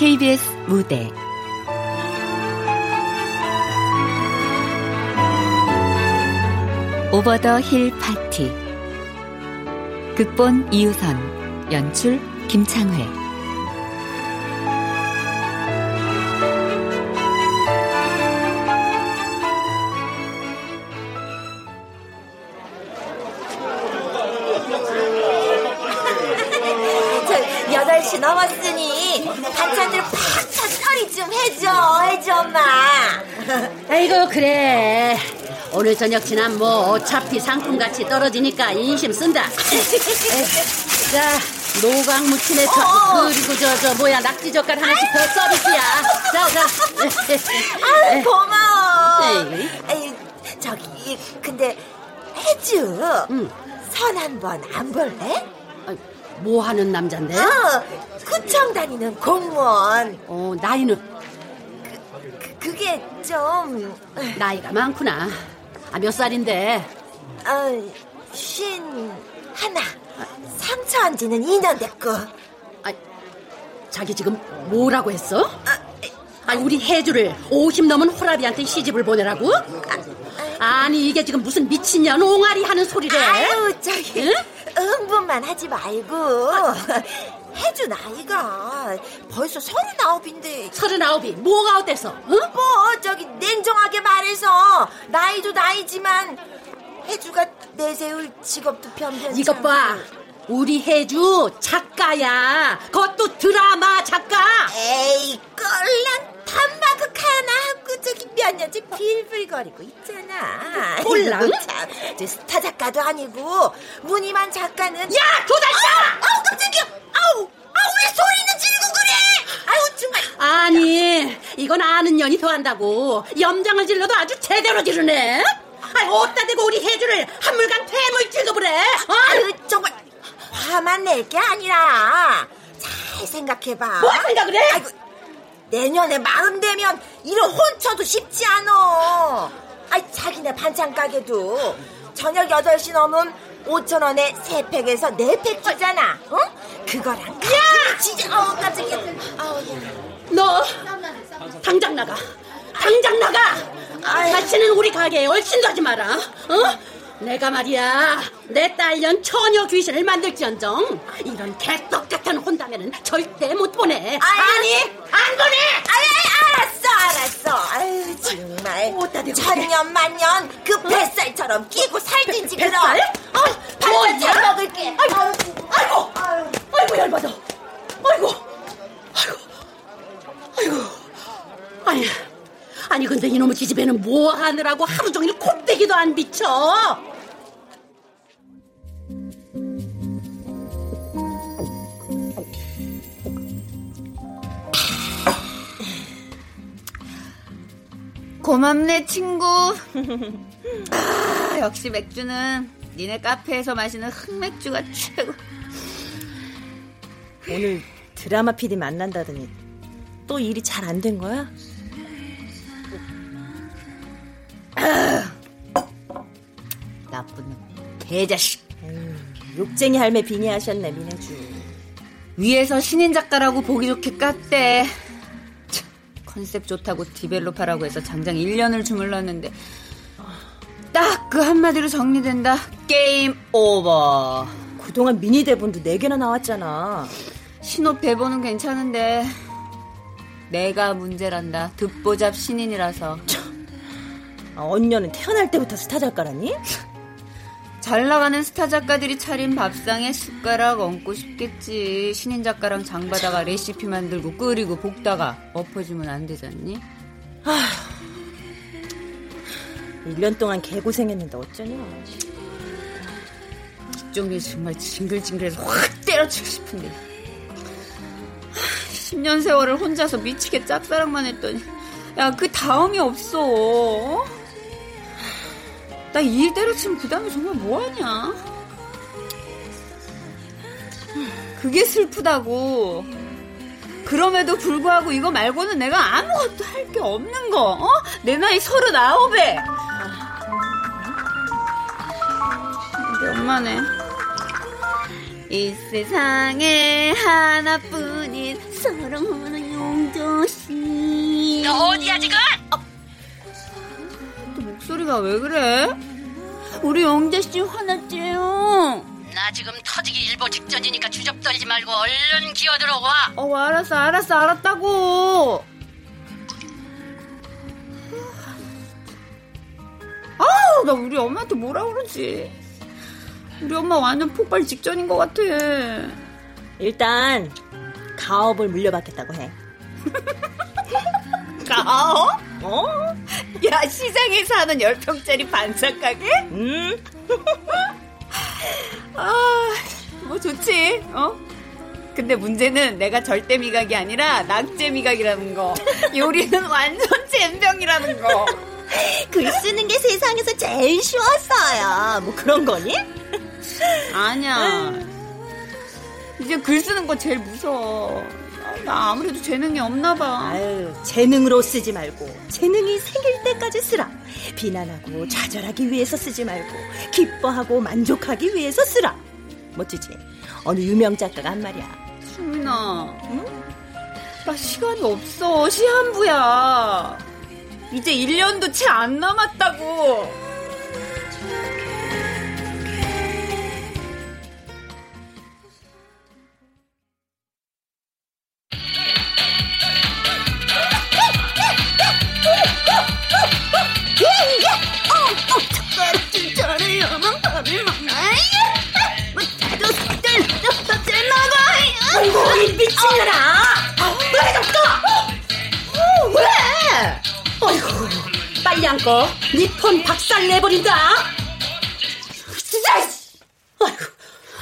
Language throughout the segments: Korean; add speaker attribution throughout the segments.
Speaker 1: KBS 무대. 오버 더 힐 파티 극본 이유선 연출 김창회
Speaker 2: 오늘 저녁 지난 뭐 어차피 상품같이 떨어지니까 인심 쓴다. 자 노각 무침에 저
Speaker 3: 어.
Speaker 2: 그리고 저 저 뭐야 낙지 젓갈 하나씩 더 서비스야. 자 자.
Speaker 3: 아유 고마워.
Speaker 2: 에이.
Speaker 3: 에이, 저기 근데 혜주
Speaker 2: 응.
Speaker 3: 선 한 번 안 볼래?
Speaker 2: 뭐 하는 남잔데?
Speaker 3: 어 구청 다니는 공무원.
Speaker 2: 어 나이는?
Speaker 3: 그, 그게 좀
Speaker 2: 나이가 많구나 아 몇 살인데
Speaker 3: 어, 쉰 하나 상처한 지는 2년 됐고
Speaker 2: 아 자기 지금 뭐라고 했어? 아 우리 혜주를 50 넘은 호라비한테 시집을 보내라고? 아 니 이게 지금 무슨 미친년 옹알이 하는 소리래?
Speaker 3: 아유 저기
Speaker 2: 응?
Speaker 3: 흥분만 하지 말고 혜주 나이가 벌써 서른아홉인데
Speaker 2: 서른아홉이 뭐가 어때서? 응?
Speaker 3: 뭐 저기 냉정하게 말해서 나이도 나이지만 혜주가 내세울 직업도 변변치
Speaker 2: 이것 봐. 우리 혜주 작가야. 그것도 드라마 작가.
Speaker 3: 에이 꼴랑 단마크 하나 하고 저기 몇 년째 빌빌거리고 있잖아.
Speaker 2: 꼴랑?
Speaker 3: 저 스타 작가도 아니고 무늬만 작가는
Speaker 2: 야 조달사!
Speaker 3: 아우 깜짝이야! 아우 아우 왜 소리는 지르고 그래 아우 정말.
Speaker 2: 아니 이건 아는 년이 더한다고. 염장을 질러도 아주 제대로 지르네. 아니 어디다 대고 우리 혜주를 한물간 퇴물 취급을 해 어?
Speaker 3: 아유 정말 화만 낼 게 아니라 잘 생각해봐.
Speaker 2: 뭐 생각을 해?
Speaker 3: 아이고 내년에 마흔 되면 이런 혼처도 쉽지 않어. 아이 자기네 반찬 가게도 저녁 8시 넘으면 5천 원에 세팩에서 네팩 주잖아. 응? 그거랑 야! 진짜 어우 깜짝이야. 아우 야.
Speaker 2: 너 당장 나가. 당장 나가. 다시는 우리 가게에 얼씬도 하지 마라. 어? 내가 말이야 내 딸년 처녀 귀신을 만들지언정 이런 개떡 같은 혼다면은 절대 못 보내 아니 안 보내
Speaker 3: 아이, 알았어, 알았어. 아유, 정말.
Speaker 2: 대고
Speaker 3: 천년 만년 그 뱃살처럼 끼고 살든지 그럼.
Speaker 2: 뱃살?
Speaker 3: 어,
Speaker 2: 뭐냐?
Speaker 3: 잘 먹을게.
Speaker 2: 아이고 아이고 아이고 열받아 아이고 아이고 아이고 아니 아니 근데 이놈의 지집애는 뭐 하느라고 하루 종일 콧대기도 안 비쳐
Speaker 4: 고맙네 친구. 아, 역시 맥주는 니네 카페에서 마시는 흑맥주가 최고.
Speaker 5: 오늘 드라마 PD 만난다더니 또 일이 잘 안 된 거야?
Speaker 4: 나쁜 놈 개자식.
Speaker 5: 욕쟁이 할매 빙의하셨네 민혜주.
Speaker 4: 위에서 신인 작가라고 보기 좋게 깠대. 참, 컨셉 좋다고 develop하라고 해서 장장 1년을 주물렀는데 딱 그 한마디로 정리된다. 게임 오버.
Speaker 5: 그동안 미니 대본도 4개나 나왔잖아.
Speaker 4: 시놉 대본은 괜찮은데 내가 문제란다. 듣보잡 신인이라서.
Speaker 5: 아, 어느 년은 태어날 때부터 스타 작가라니?
Speaker 4: 잘 나가는 스타 작가들이 차린 밥상에 숟가락 얹고 싶겠지. 신인 작가랑 장바다가 레시피 만들고 끓이고 볶다가 엎어지면 안 되잖니?
Speaker 5: 1년 동안 개고생했는데 어쩌냐
Speaker 4: 뒷종이 정말 징글징글해서 확 때려치고 싶은데. 10년 세월을 혼자서 미치게 짝사랑만 했더니 야 그 다음이 없어 나일 때려치면 그 다음에 정말 뭐하냐? 그게 슬프다고. 그럼에도 불구하고 이거 말고는 내가 아무것도 할 게 없는 거 어? 내 나이 서른 아홉에. 우리 엄마네. 이 세상에 하나뿐인 사랑하는 용조씨
Speaker 2: 어디야 지금?
Speaker 4: 또 목소리가 왜 그래? 우리 영자씨 화났지요?
Speaker 2: 나 지금 터지기 일보 직전이니까 주접 떨지 말고 얼른 기어 들어와.
Speaker 4: 어 알았어 알았어 알았다고 아우 나 우리 엄마한테 뭐라 그러지 우리 엄마 완전 폭발 직전인 것 같아
Speaker 5: 일단 가업을 물려받겠다고 해.
Speaker 4: 가업? 어? 야 시장에서 하는 열평짜리 반찬 가게?
Speaker 5: 음,
Speaker 4: 아, 뭐 좋지, 어? 근데 문제는 내가 절대 미각이 아니라 낙제 미각이라는 거. 요리는 완전 잼병이라는 거.
Speaker 5: 글 쓰는 게 세상에서 제일 쉬웠어요. 뭐 그런 거니?
Speaker 4: 아니야. 이제 글 쓰는 거 제일 무서워. 아, 나 아무래도 재능이 없나 봐.
Speaker 5: 아유, 재능으로 쓰지 말고 재능이 생길 때까지 쓰라. 비난하고 좌절하기 위해서 쓰지 말고 기뻐하고 만족하기 위해서 쓰라. 멋지지? 어느 유명 작가가 한 말이야.
Speaker 4: 수민아, 응? 나 시간이 없어. 시한부야. 이제 1년도 채 안 남았다고.
Speaker 2: 내버린다. 진짜. 아이고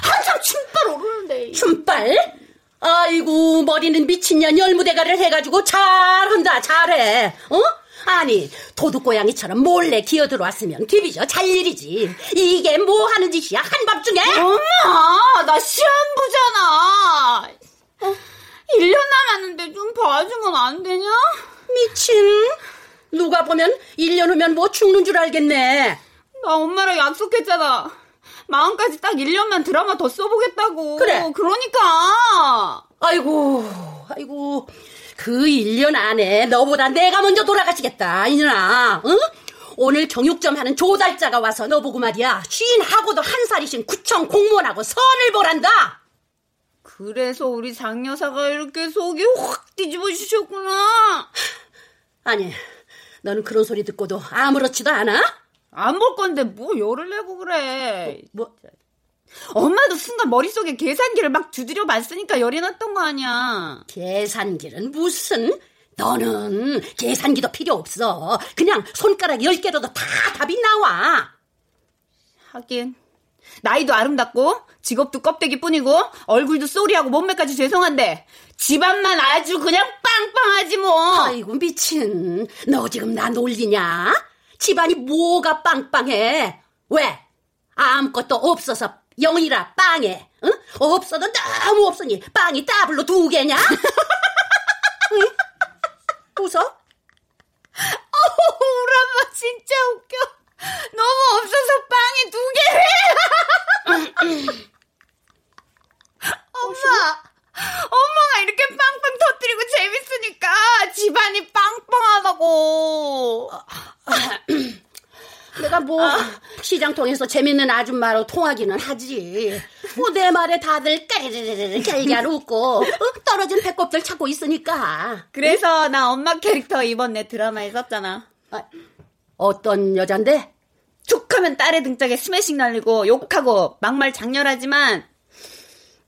Speaker 2: 한참 춤발 오르는데. 춤발? 아이고 머리는 미친년 열무대가를 해가지고 잘한다 잘해. 어? 아니 도둑고양이처럼 몰래 기어들어왔으면 뒤비져 잘 일이지. 이게 뭐 하는 짓이야 한밤중에?
Speaker 4: 엄마, 나 시한부잖아. 1년 남았는데 좀 봐주면 안 되냐?
Speaker 2: 미친. 누가 보면 1년 후면 뭐 죽는 줄 알겠네.
Speaker 4: 나 엄마랑 약속했잖아. 마음까지 딱 1년만 드라마 더 써보겠다고.
Speaker 2: 그래.
Speaker 4: 그러니까.
Speaker 2: 아이고, 아이고. 그 1년 안에 너보다 내가 먼저 돌아가시겠다, 이년아. 응? 오늘 경육점 하는 조달자가 와서 너 보고 말이야. 쉰하고도 한 살이신 구청 공무원하고 선을 보란다.
Speaker 4: 그래서 우리 장여사가 이렇게 속이 확 뒤집어지셨구나.
Speaker 2: 아니, 너는 그런 소리 듣고도 아무렇지도 않아?
Speaker 4: 안 볼 건데 뭐 열을 내고 그래.
Speaker 2: 뭐,
Speaker 4: 엄마도 순간 머릿속에 계산기를 막 두드려 맞으니까 열이 났던 거 아니야.
Speaker 2: 계산기는 무슨? 너는 계산기도 필요 없어. 그냥 손가락 10개로도 다 답이 나와.
Speaker 4: 하긴 나이도 아름답고 직업도 껍데기뿐이고 얼굴도 sorry하고 몸매까지 죄송한데 집안만 아주 그냥 빵빵하지 뭐.
Speaker 2: 아이고 미친. 너 지금 나 놀리냐? 집안이 뭐가 빵빵해? 왜? 아무것도 없어서 영이라 빵해. 응? 없어도 너무 없으니 빵이 더블로 두 개냐? 응? 웃어?
Speaker 4: 어우, 우리 엄마 진짜 웃겨. 너무 없어서 빵이 두 개래. 엄마, 엄마가 이렇게 빵빵 터뜨리고 재밌으니까 집안이 빵빵하다고.
Speaker 2: 내가 뭐 시장 통해서 재밌는 아줌마로 통하기는 하지. 뭐 내 말에 다들 까르르르 깔깔 웃고 어? 떨어진 배꼽들 찾고 있으니까.
Speaker 4: 그래서 나 엄마 캐릭터 이번 내 드라마에 썼잖아.
Speaker 2: 아, 어떤 여잔데?
Speaker 4: 툭 하면 딸의 등짝에 스매싱 날리고 욕하고 막말 장렬하지만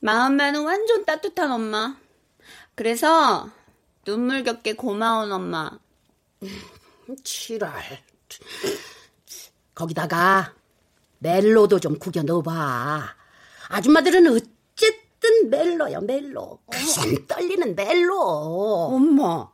Speaker 4: 마음만은 완전 따뜻한 엄마. 그래서 눈물겹게 고마운 엄마.
Speaker 2: 치랄. 거기다가 멜로도 좀 구겨 넣어봐. 아줌마들은 어쨌든 멜로야 멜로. 가슴 떨리는 멜로.
Speaker 4: 엄마.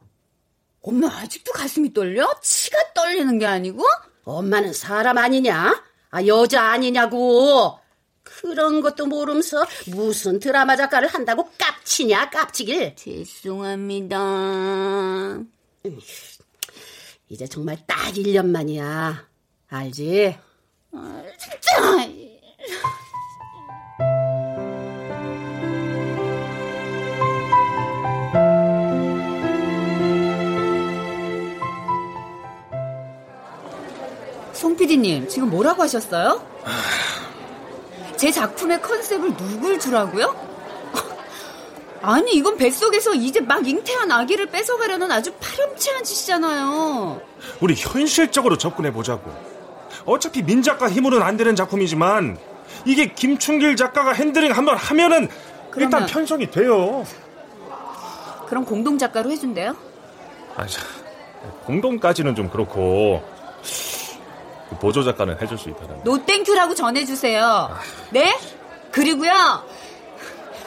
Speaker 4: 엄마 아직도 가슴이 떨려? 치가 떨리는 게 아니고?
Speaker 2: 엄마는 사람 아니냐? 아 여자 아니냐고. 그런 것도 모르면서 무슨 드라마 작가를 한다고 깝치냐 깝치길.
Speaker 4: 죄송합니다.
Speaker 2: 이제 정말 딱 1년 만이야. 알지?
Speaker 4: 진짜. 송 PD님, 지금 뭐라고 하셨어요? 제 작품의 컨셉을 누굴 주라고요? 아니, 이건 뱃속에서 이제 막 잉태한 아기를 뺏어가려는 아주 파렴치한 짓이잖아요.
Speaker 6: 우리 현실적으로 접근해 보자고. 어차피 민 작가 힘으로는 안 되는 작품이지만 이게 김충길 작가가 핸들링 한번 하면은 일단
Speaker 4: 그러면-
Speaker 6: 편성이 돼요.
Speaker 4: 그럼 공동 작가로 해준대요?
Speaker 6: 아, 자, 공동까지는 좀 그렇고 그 보조 작가는 해줄 수 있다는.
Speaker 4: 노땡큐라고 전해주세요. 네? 그리고요.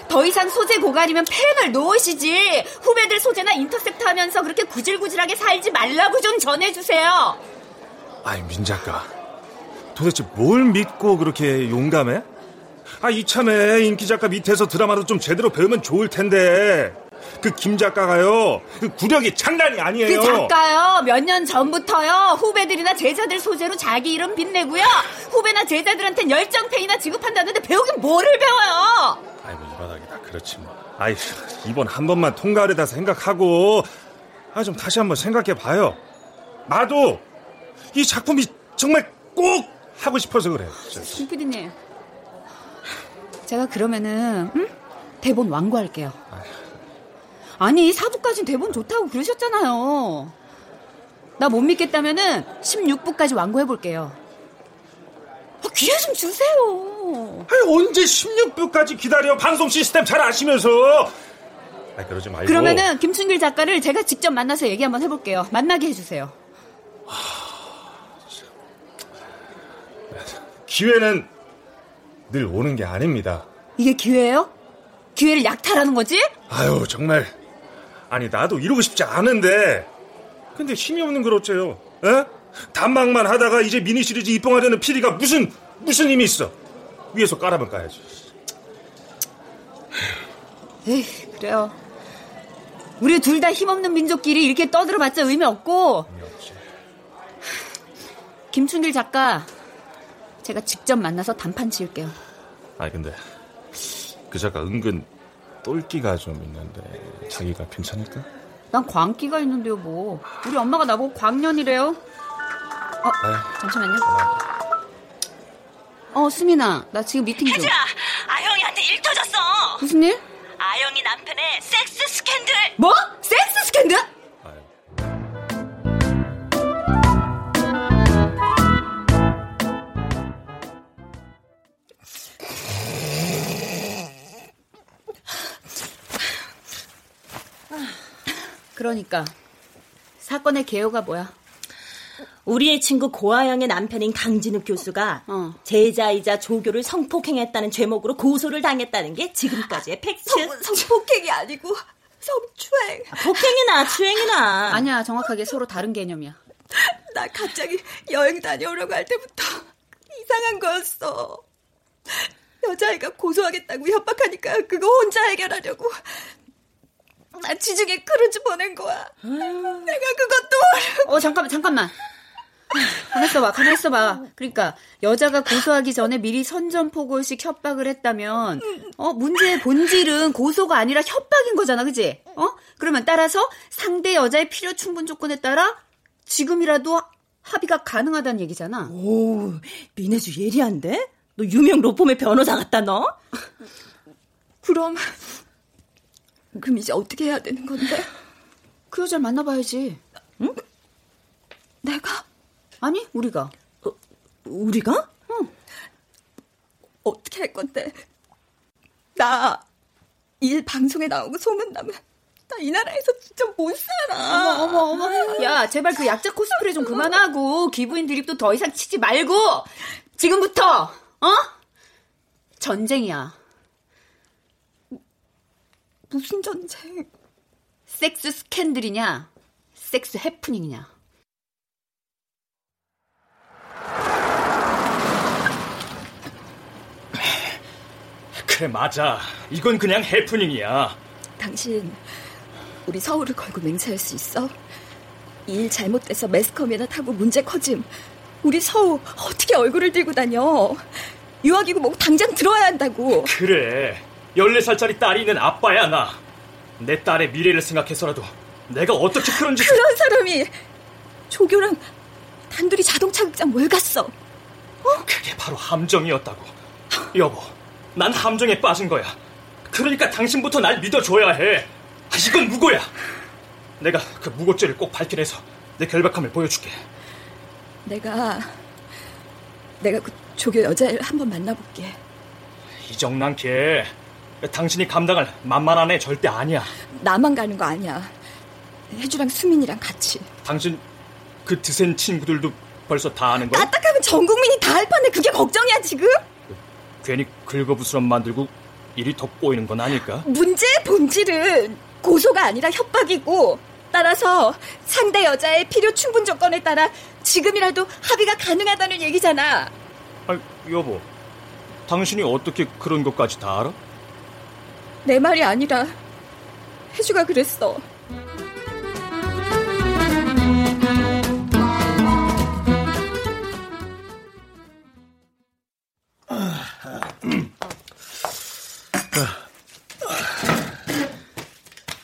Speaker 4: 더 이상 소재 고갈이면 펜을 놓으시지. 후배들 소재나 인터셉트 하면서 그렇게 구질구질하게 살지 말라고 좀 전해주세요.
Speaker 6: 아이 민 작가, 도대체 뭘 믿고 그렇게 용감해? 아 이참에 인기 작가 밑에서 드라마도 좀 제대로 배우면 좋을 텐데 그 김 작가가요 그 구력이 장난이 아니에요.
Speaker 4: 그 작가요. 몇 년 전부터요. 후배들이나 제자들 소재로 자기 이름 빛내고요. 후배나 제자들한텐 열정페이나 지급한다는데 배우긴 뭐를 배워요.
Speaker 6: 아이고 이 바닥이 다 그렇지 뭐. 아이 이번 한 번만 통과하려다 생각하고 아 좀 다시 한번 생각해 봐요. 나도 이 작품이 정말 꼭 하고 싶어서 그래요. 진짜.
Speaker 4: 김 PD님. 제가 그러면은 응? 대본 완고할게요. 아 니 사부까진 대본 좋다고 그러셨잖아요. 나 못 믿겠다면은 16부까지 완고해볼게요. 아, 기회 좀 주세요.
Speaker 6: 아니 언제 16부까지 기다려 방송 시스템 잘 아시면서 아 그러지 말고
Speaker 4: 그러면은 김춘길 작가를 제가 직접 만나서 얘기 한번 해볼게요. 만나게 해주세요.
Speaker 6: 기회는 늘 오는 게 아닙니다
Speaker 4: 이게 기회예요? 기회를 약탈하는 거지?
Speaker 6: 아유 정말 아니 나도 이러고 싶지 않은데 근데 힘이 없는 걸 어째요 에? 단막만 하다가 이제 미니 시리즈 입봉하려는 PD가 무슨 무슨 힘이 있어 위에서 깔아면 까야지
Speaker 4: 에이, 그래요. 우리 둘 다 힘없는 민족끼리 이렇게 떠들어봤자 의미 없고. 김춘길 작가, 제가 직접 만나서 단판 지을게요.
Speaker 6: 아니 근데 그 작가 은근 똘끼가 좀 있는데 자기가 괜찮을까?
Speaker 4: 난 광기가 있는데요, 뭐. 우리 엄마가 나보고 광년이래요. 어, 잠시만요. 어, 수민아, 나 지금 미팅 중.
Speaker 3: 혜주야, 아영이한테 일 터졌어.
Speaker 4: 무슨 일?
Speaker 3: 아영이 남편의 섹스 스캔들.
Speaker 4: 뭐? 섹스 스캔들? 그러니까. 사건의 개요가 뭐야?
Speaker 5: 우리의 친구 고아영의 남편인 강진욱 교수가
Speaker 4: 어.
Speaker 5: 제자이자 조교를 성폭행했다는 죄목으로 고소를 당했다는 게 지금까지의 팩트.
Speaker 3: 성폭행이 아니고 성추행.
Speaker 5: 폭행이나 추행이나.
Speaker 4: 아니야, 정확하게 서로 다른 개념이야.
Speaker 3: 나 갑자기 여행 다녀오려고 할 때부터 이상한 거였어. 여자아이가 고소하겠다고 협박하니까 그거 혼자 해결하려고. 나 지중해 크루즈 보낸 거야. 내가 그것도 모르고.
Speaker 4: 어, 잠깐만, 잠깐만. 가만 있어봐, 가만 있어봐. 그러니까, 여자가 고소하기 전에 미리 선전포고식 협박을 했다면, 어, 문제의 본질은 고소가 아니라 협박인 거잖아, 그지? 어? 그러면 따라서 상대 여자의 필요 충분 조건에 따라 지금이라도 합의가 가능하다는 얘기잖아.
Speaker 5: 오, 미네주 예리한데? 너 유명 로펌의 변호사 같다, 너?
Speaker 3: 그럼 그럼 이제 어떻게 해야 되는 건데?
Speaker 4: 그 여자를 만나봐야지.
Speaker 3: 응? 내가
Speaker 4: 아니, 우리가.
Speaker 5: 우리가?
Speaker 3: 어떻게 할 건데? 나 일 방송에 나오고 소문나면 나 이 나라에서 진짜 못 살아.
Speaker 4: 어머, 어머, 어머. 야, 제발 그 약자 코스프레 좀 그만하고, 기부인 드립도 더 이상 치지 말고, 지금부터, 어? 전쟁이야. 무슨 전쟁? 섹스 스캔들이냐? 섹스 해프닝이냐?
Speaker 7: 그래 맞아. 이건 그냥 해프닝이야.
Speaker 8: 당신 우리 서울을 걸고 맹세할 수 있어? 일 잘못돼서 매스컴이나 타고 문제 커짐. 우리 서우 어떻게 얼굴을 들고 다녀? 유학이고 뭐고 당장 들어야 한다고.
Speaker 7: 그래. 14살짜리 딸이 있는 아빠야 나. 내 딸의 미래를 생각해서라도 내가 어떻게 그런 짓을...
Speaker 8: 그런 사람이 조교랑 단둘이 자동차 극장 왜 갔어? 어?
Speaker 7: 그게 바로 함정이었다고. 여보, 난 함정에 빠진 거야. 그러니까 당신부터 날 믿어줘야 해. 아, 이건 무고야. 내가 그 무고죄를 꼭 밝혀내서 내 결백함을 보여줄게.
Speaker 8: 내가 내가 그 조교 여자애를 한번 만나볼게.
Speaker 7: 이정난 걔 당신이 감당할 만만한 애 절대 아니야.
Speaker 8: 나만 가는 거 아니야. 혜주랑 수민이랑 같이.
Speaker 7: 당신 그 드센 친구들도 벌써 다 아는 거야?
Speaker 8: 까딱하면 전 국민이 다 할 판데 그게 걱정이야 지금?
Speaker 7: 괜히 긁어부스럼 만들고 일이 더 꼬이는 건 아닐까?
Speaker 8: 문제의 본질은 고소가 아니라 협박이고 따라서 상대 여자의 필요 충분 조건에 따라 지금이라도 합의가 가능하다는 얘기잖아.
Speaker 7: 아, 여보, 당신이 어떻게 그런 것까지 다 알아?
Speaker 8: 내 말이 아니라 혜주가 그랬어.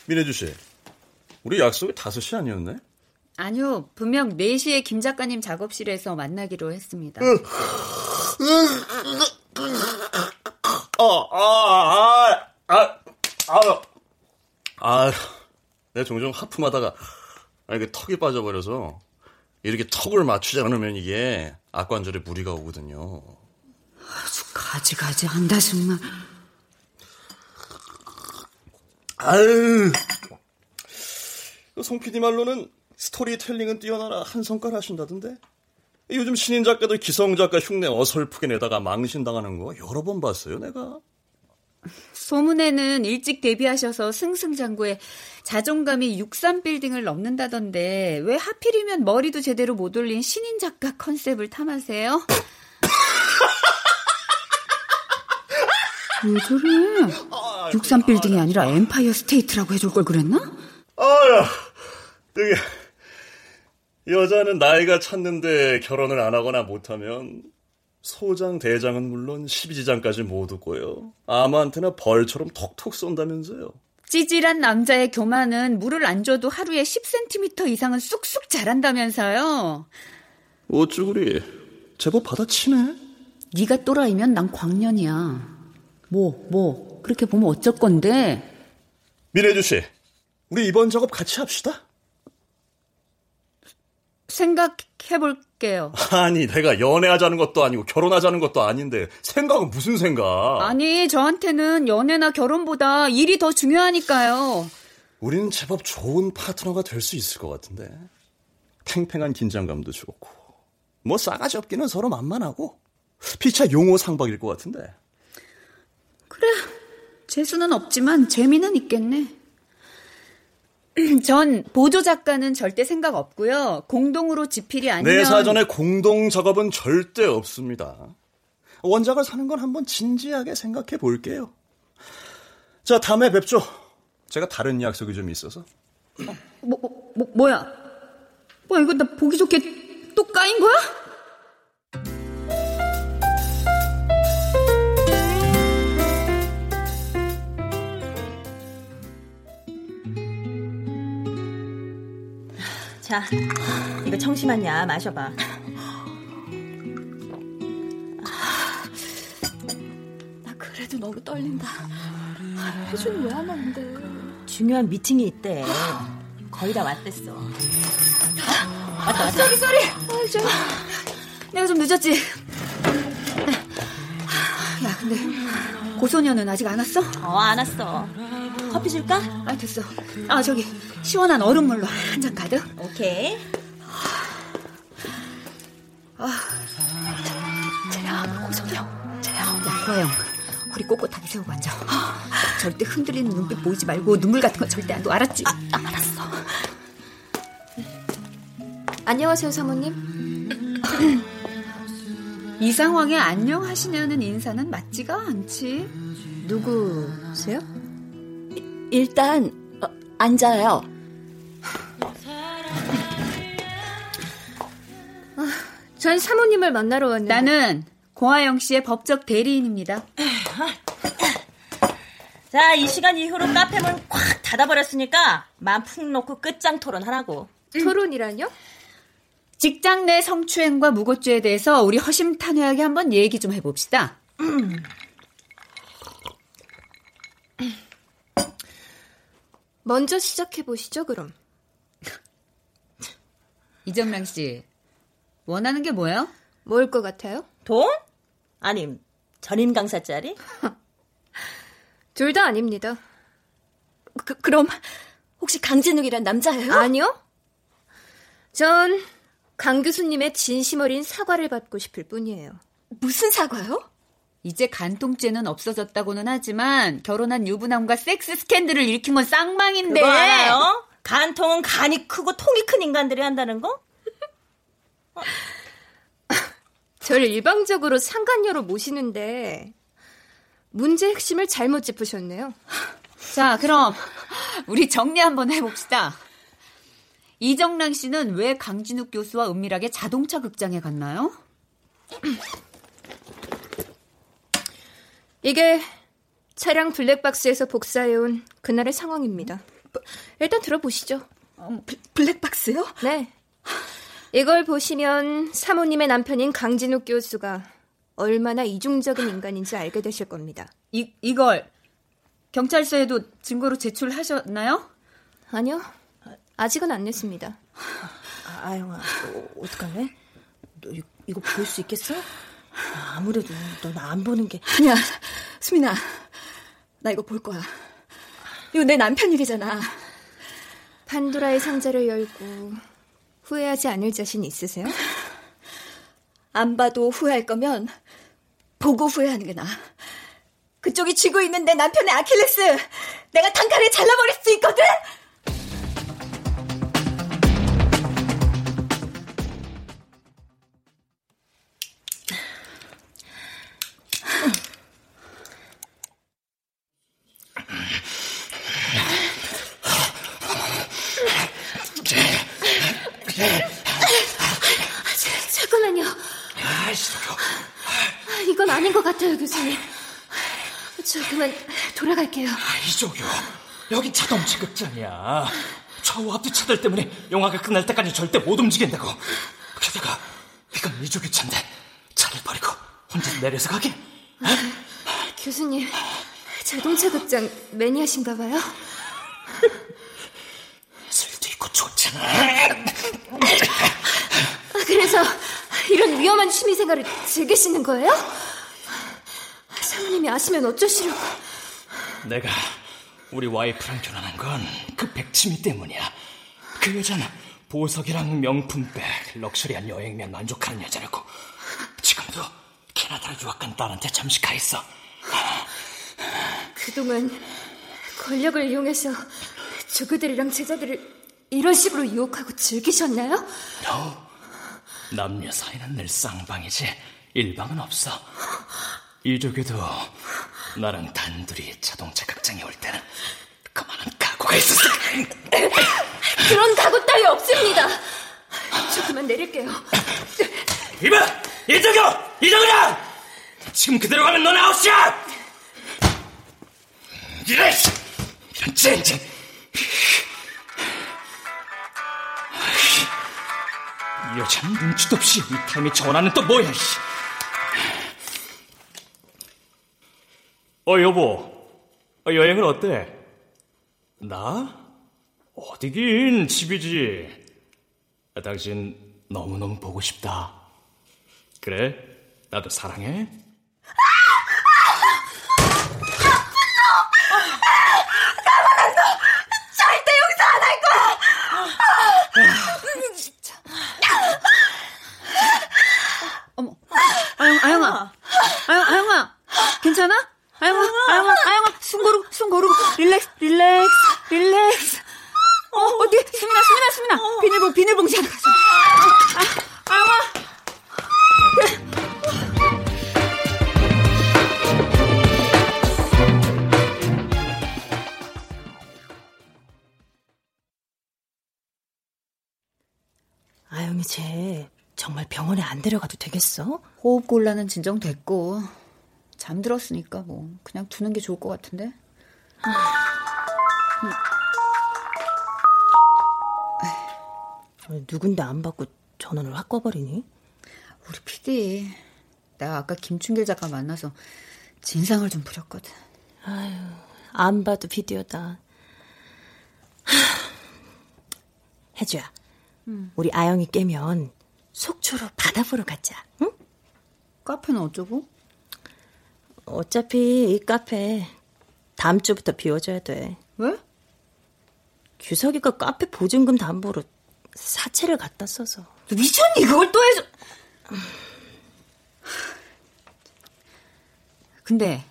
Speaker 9: 민혜주 씨, 우리 약속이 5시 아니었네?
Speaker 4: 아니요, 분명 4시에 김 작가님 작업실에서 만나기로 했습니다.
Speaker 9: 어, 아, 아, 아, 아, 아, 내가 종종 하품하다가 이게 턱이 빠져버려서 이렇게 턱을 맞추지 않으면 이게 악관절에 무리가 오거든요.
Speaker 4: 아주 가지가지 한다 정말.
Speaker 9: 아유, 송 PD 말로는 스토리텔링은 뛰어나라 한 성깔 하신다던데. 요즘 신인 작가들 기성 작가 흉내 어설프게 내다가 망신당하는 거 여러 번 봤어요, 내가.
Speaker 4: 소문에는 일찍 데뷔하셔서 승승장구에 자존감이 63빌딩을 넘는다던데 왜 하필이면 머리도 제대로 못 올린 신인 작가 컨셉을 탐하세요? 왜 저래? 63빌딩이 아니라 엠파이어 스테이트라고 해줄 걸 그랬나?
Speaker 9: 아야, 되게 여자는 나이가 찼는데 결혼을 안 하거나 못하면 소장, 대장은 물론 12지장까지 모두 꼬여 아무한테나 벌처럼 톡톡 쏜다면서요.
Speaker 4: 찌질한 남자의 교만은 물을 안 줘도 하루에 10cm 이상은 쑥쑥 자란다면서요.
Speaker 9: 어쭈구리 제법 받아치네.
Speaker 4: 네가 또라이면 난 광년이야. 뭐, 뭐 그렇게 보면 어쩔 건데.
Speaker 9: 민혜주 씨, 우리 이번 작업 같이 합시다.
Speaker 4: 생각해볼 게요.
Speaker 9: 아니, 내가 연애하자는 것도 아니고 결혼하자는 것도 아닌데 생각은 무슨 생각?
Speaker 4: 아니, 저한테는 연애나 결혼보다 일이 더 중요하니까요.
Speaker 9: 우리는 제법 좋은 파트너가 될 수 있을 것 같은데. 팽팽한 긴장감도 좋고. 뭐 싸가지 없기는 서로 만만하고. 피차 용호 상박일 것 같은데.
Speaker 4: 그래. 재수는 없지만 재미는 있겠네. 전 보조 작가는 절대 생각 없고요. 공동으로 집필이 아니면
Speaker 9: 내 사전에 공동 작업은 절대 없습니다. 원작을 사는 건 한번 진지하게 생각해 볼게요. 자, 다음에 뵙죠. 제가 다른 약속이 좀 있어서.
Speaker 4: 어, 뭐, 뭐, 뭐 뭐야? 뭐 이거 나 보기 좋게 또 까인 거야?
Speaker 5: 자, 이거 청심환이야. 마셔봐.
Speaker 8: 나 그래도 너무 떨린다. 혜준이 왜 안 왔는데?
Speaker 5: 중요한 미팅이 있대. 거의 다 왔댔어. 왔다, 왔다.
Speaker 4: sorry, sorry. 아, 저, 내가 좀 늦었지. 야, 근데 고소녀는 아직 안 왔어?
Speaker 5: 어, 안 왔어. 커피 줄까?
Speaker 4: 아, 됐어. 아, 저기 시원한 얼음물로 한 잔 가득.
Speaker 5: 오케이.
Speaker 4: 아, 재야, 고소녀. 재야, 야, 고아영.
Speaker 8: 허리 꼿꼿하게 세우고 앉아. 절대 흔들리는 눈빛 보이지 말고 눈물 같은 거 절대 안 둬. 알았지? 아, 아, 알았어.
Speaker 10: 안녕하세요, 사모님.
Speaker 4: 이 상황에 안녕하시냐는 인사는 맞지가 않지.
Speaker 10: 누구세요?
Speaker 8: 일단 어, 앉아요.
Speaker 10: 아, 전 사모님을 만나러 왔는데
Speaker 4: 나는 고하영 씨의 법적 대리인입니다.
Speaker 5: 자, 이 시간 이후로 카페문 콱 닫아버렸으니까 맘푹 놓고 끝장 토론하라고.
Speaker 10: 토론이라뇨?
Speaker 4: 직장 내 성추행과 무고죄에 대해서 우리 허심탄회하게 한번 얘기 좀 해봅시다.
Speaker 10: 먼저 시작해 보시죠, 그럼.
Speaker 4: 이정랑 씨, 원하는 게 뭐예요?
Speaker 10: 뭘 것 같아요?
Speaker 5: 돈? 아님 전임 강사짜리?
Speaker 10: 둘 다 아닙니다.
Speaker 8: 그, 그럼 혹시 강진욱이란 남자예요?
Speaker 10: 아니요. 전 강 교수님의 진심 어린 사과를 받고 싶을 뿐이에요.
Speaker 8: 무슨 사과요?
Speaker 4: 이제 간통죄는 없어졌다고는 하지만 결혼한 유부남과 섹스 스캔들을 일으킨 건 쌍망인데.
Speaker 5: 그거 알아요? 간통은 간이 크고 통이 큰 인간들이 한다는 거?
Speaker 10: 저를 일방적으로 상간녀로 모시는데 문제 핵심을 잘못 짚으셨네요.
Speaker 4: 자, 그럼 우리 정리 한번 해봅시다. 이정랑 씨는 왜 강진욱 교수와 은밀하게 자동차 극장에 갔나요?
Speaker 10: 이게 차량 블랙박스에서 복사해온 그날의 상황입니다. 일단 들어보시죠.
Speaker 8: 어, 블랙박스요?
Speaker 10: 네. 이걸 보시면 사모님의 남편인 강진욱 교수가 얼마나 이중적인 인간인지 알게 되실 겁니다.
Speaker 4: 이, 이걸 경찰서에도 증거로 제출하셨나요?
Speaker 10: 아니요. 아직은 안 냈습니다.
Speaker 5: 아, 아영아, 어, 어떡할래? 너 이, 이거 볼 수 있겠어? 아무래도 넌 안 보는 게.
Speaker 8: 야, 수민아. 나 이거 볼 거야. 이거 내 남편 일이잖아.
Speaker 10: 판도라의 상자를 열고 후회하지 않을 자신 있으세요?
Speaker 8: 안 봐도 후회할 거면 보고 후회하는 게 나아. 그쪽이 쥐고 있는 내 남편의 아킬레스 내가 단칼에 잘라버릴 수 있거든?
Speaker 7: 여기 자동차 극장이야. 좌우 앞뒤 차들 때문에 영화가 끝날 때까지 절대 못 움직인다고. 게다가 이건 이쪽의 차인데 차를 버리고 혼자 내려서 가게?
Speaker 10: 교수님, 자동차 극장 매니아신가 봐요?
Speaker 7: 술도 있고 좋잖아.
Speaker 10: 아, 그래서 이런 위험한 취미 생활을 즐기시는 거예요? 사모님이 아시면 어쩌시려고?
Speaker 7: 내가 우리 와이프랑 결혼한 건 그 백치미 때문이야. 그 여자는 보석이랑 명품백, 럭셔리한 여행면 만족하는 여자라고. 지금도 캐나다로 유학 간 딸한테 잠시 가 있어.
Speaker 10: 그동안 권력을 이용해서 저그들이랑 제자들을 이런 식으로 유혹하고 즐기셨나요?
Speaker 7: No. 남녀 사이는 늘 쌍방이지 일방은 없어. 이쪽에도 나랑 단둘이 자동차 극장에 올 때는 그만한 각오가 있었어.
Speaker 10: 그런 각오 따위 없습니다. 저 그만 내릴게요.
Speaker 7: 이봐! 이쪽이요! 이쪽이야! 지금 그대로 가면 넌 아웃이야! 이래! 이런 젠장! 이 여자는 눈치도 없이 이 타임에 전화는 또 뭐야, 씨. 어, 여보. 어, 여행은 어때? 나? 어디긴 집이지. 아, 당신 너무너무 보고 싶다. 그래? 나도 사랑해?
Speaker 8: 절대 용서 안할 거야!
Speaker 4: 아영아, 아영아, 아영아, 숨 고르고, 숨 고르고, 릴렉스, 릴렉스, 릴렉스. 어, 어디, 수민아, 수민아, 수민아. 어. 비닐봉, 비닐봉지 하나 가져. 아, 아영아.
Speaker 5: 아영이 쟤 정말 병원에 안 데려가도 되겠어?
Speaker 4: 호흡곤란은 진정됐고 잠들었으니까 뭐 그냥 두는 게 좋을 것 같은데.
Speaker 5: 음. 누군데 안 받고 전원을 확 꺼버리니?
Speaker 4: 우리 PD. 내가 아까 김춘길 작가 만나서 진상을 좀 부렸거든.
Speaker 5: 아유, 안 봐도 비디오다. 혜주야, 음. 우리 아영이 깨면 속초로 바다 보러 가자, 응?
Speaker 4: 카페는 어쩌고?
Speaker 5: 어차피 이 카페 다음 주부터 비워줘야 돼.
Speaker 4: 왜?
Speaker 5: 규석이가 카페 보증금 담보로 사채를 갖다 써서.
Speaker 4: 너 미쳤니? 그걸 또 해서. 근데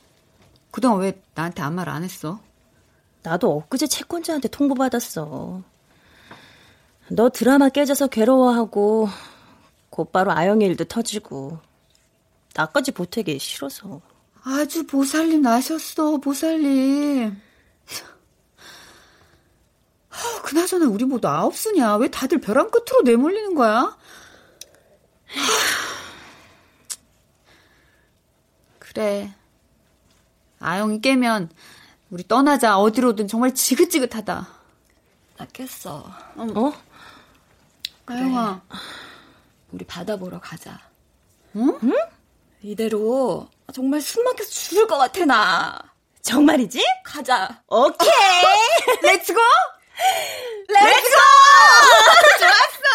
Speaker 4: 그동안 왜 나한테 아무 말 안 했어?
Speaker 5: 나도 엊그제 채권자한테 통보받았어. 너 드라마 깨져서 괴로워하고 곧바로 아영의 일도 터지고 나까지 보태기 싫어서.
Speaker 4: 아주 보살님 나셨어, 보살님. 아, 그나저나 우리 모두 아홉 수냐? 왜 다들 벼랑 끝으로 내몰리는 거야? 그래. 아영이 깨면 우리 떠나자. 어디로든 정말 지긋지긋하다.
Speaker 8: 나 깼어.
Speaker 5: 어?
Speaker 4: 아영아.
Speaker 8: 그래. 우리 바다 보러 가자.
Speaker 4: 응?
Speaker 8: 응? 이대로 정말 숨 막혀서 죽을 것 같아 나.
Speaker 5: 정말이지?
Speaker 8: 가자.
Speaker 5: 오케이.
Speaker 4: Let's
Speaker 8: go. Let's go.
Speaker 4: 좋았어.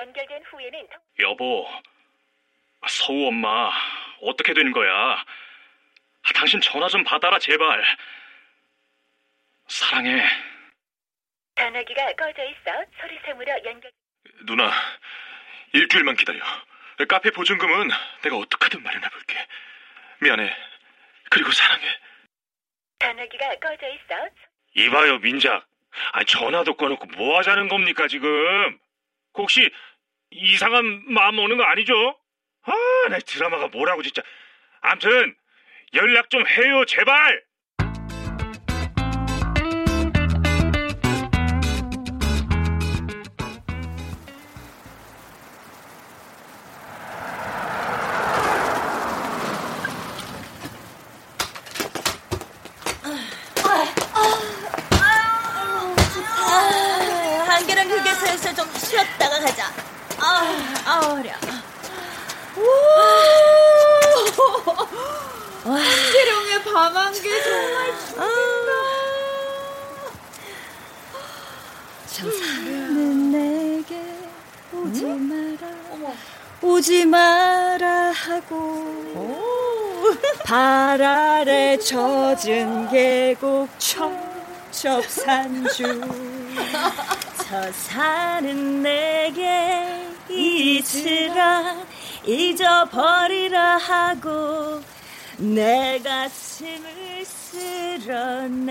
Speaker 11: 연결된 후에는
Speaker 7: 여보, 서우 엄마, 어떻게 된 거야? 아, 당신 전화 좀 받아라, 제발. 사랑해.
Speaker 11: 전화기가 꺼져 있어 소리샘으로 연결.
Speaker 6: 누나, 일주일만 기다려. 카페 보증금은 내가 어떻게든 마련해 볼게. 미안해. 그리고 사랑해.
Speaker 11: 전화기가 꺼져 있어.
Speaker 6: 이봐요, 민작. 아, 전화도 꺼놓고 뭐 하자는 겁니까, 지금? 혹시 이상한 마음 오는 거 아니죠? 아, 나 드라마가 뭐라고 진짜. 암튼 연락 좀 해요, 제발.
Speaker 8: 아, 아 어려.
Speaker 4: 한계령의 밤 한 개 정말
Speaker 5: 저 사는 내게 오지 마라. 오지 마라 하고 발 아래 젖은 계곡 첩첩산주. 저 사는 내게 잊으라 잊어버리라 하고 내 가슴을 쓸어내리네.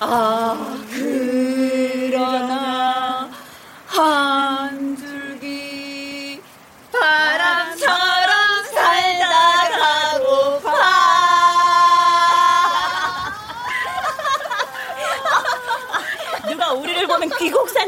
Speaker 5: 아 그러나 하